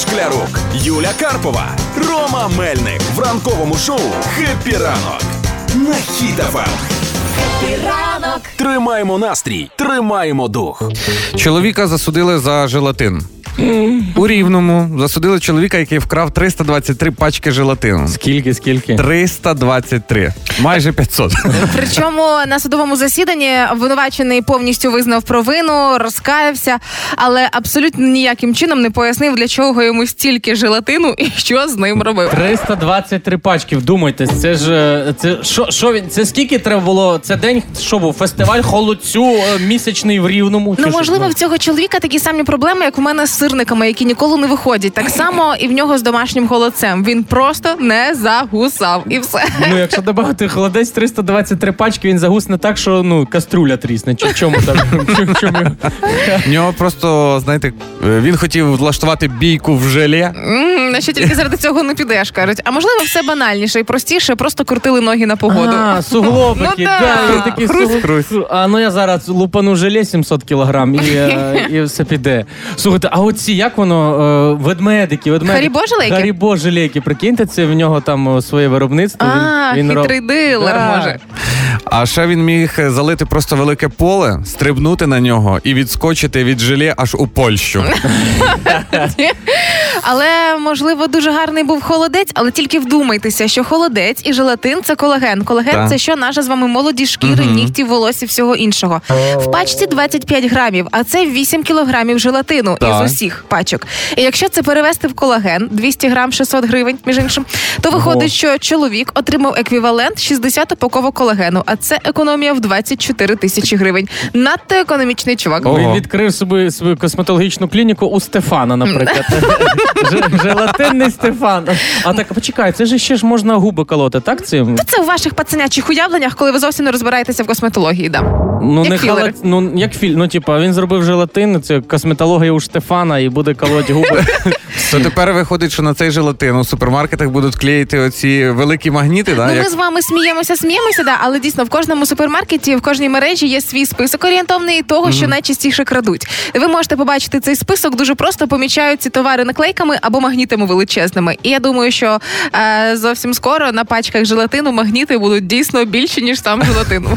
Шклярук, Юля Карпова, Рома Мельник в ранковому шоу «Хеппі ранок» на Хіт-ФМ. Ранок. Тримаємо настрій, тримаємо дух. Чоловіка засудили за желатин. У Рівному засудили чоловіка, який вкрав 323 пачки желатину. Скільки, скільки? 323. Майже 500. Причому на судовому засіданні обвинувачений повністю визнав провину, розкаявся, але абсолютно ніяким чином не пояснив, для чого йому стільки желатину і що з ним робив. 323 пачки, вдумайтесь, це ж е, це що, що він? Це скільки треба було? Це день що був? Фестиваль холодцю е, місячний в рівному? Ну, Чи що? можливо, в цього чоловіка такі самі проблеми, як у мене з сирниками, які ніколи не виходять. Так само і в нього з домашнім холодцем. Він просто не загусав і все. Ну, якщо додати холодець 323 пачки, він загусне так, що ну каструля трісне. Чи в чому там? В нього просто, знаєте, е, він хотів влаштувати бійку в желе. На що тільки заради цього не підеш, кажуть. А можливо, все банальніше і простіше, просто крутили ноги на погоду. А, суглобики, Ну да, да. такий Хрусь, суг- хрусь. А ну я зараз лупану желе 700 кілограм і, е, і все піде. Слухайте, а оці як воно? е, Ведмедики, ведмедики. Харібо желейки? Харібо желейки. Прикиньте, це в нього там о, своє виробництво. А, він, він роб- хитрий дилер, Да. може. А ще він міг залити просто велике поле, стрибнути на нього і відскочити від желе аж у Польщу. Але можливо дуже гарний був холодець, але тільки вдумайтеся, що холодець і желатин це колаген. Колаген Так. це що наша з вами молоді шкіри, нігті, волосся, всього іншого. В пачці 25 грамів, а це 8 кілограмів желатину Так. із усіх пачок. І якщо це перевести в колаген 200 грам 600 гривень, між іншим, то виходить, що чоловік отримав еквівалент 60 упаковок колагену, а це економія в 24 тисячі гривень. Надто економічний чувак. Ого. Він відкрив собі свою косметологічну клініку у Стефана, наприклад. Желатинний Стефан. А так почекай, це ж ще ж можна губи колоти, так цим? Та Це у ваших пацанячих уявленнях, коли ви зовсім не розбираєтеся в косметології. Да. Ну Як не філери. халат, ну як філь. Ну типа він зробив желатин, це косметологія у Штефана і буде колоть губи. То тепер виходить, що на цей желатин у супермаркетах будуть клеїти оці великі магніти, да? Ну, як- ми з вами сміємося, сміємося, да, але дійсно в кожному супермаркеті, в кожній мережі є свій список орієнтовний того, що найчастіше крадуть. Ви можете побачити цей список дуже просто помічають ці товари наклейками або магнітами величезними. І я думаю, що е, зовсім скоро на пачках желатину магніти будуть дійсно більші ніж сам желатин.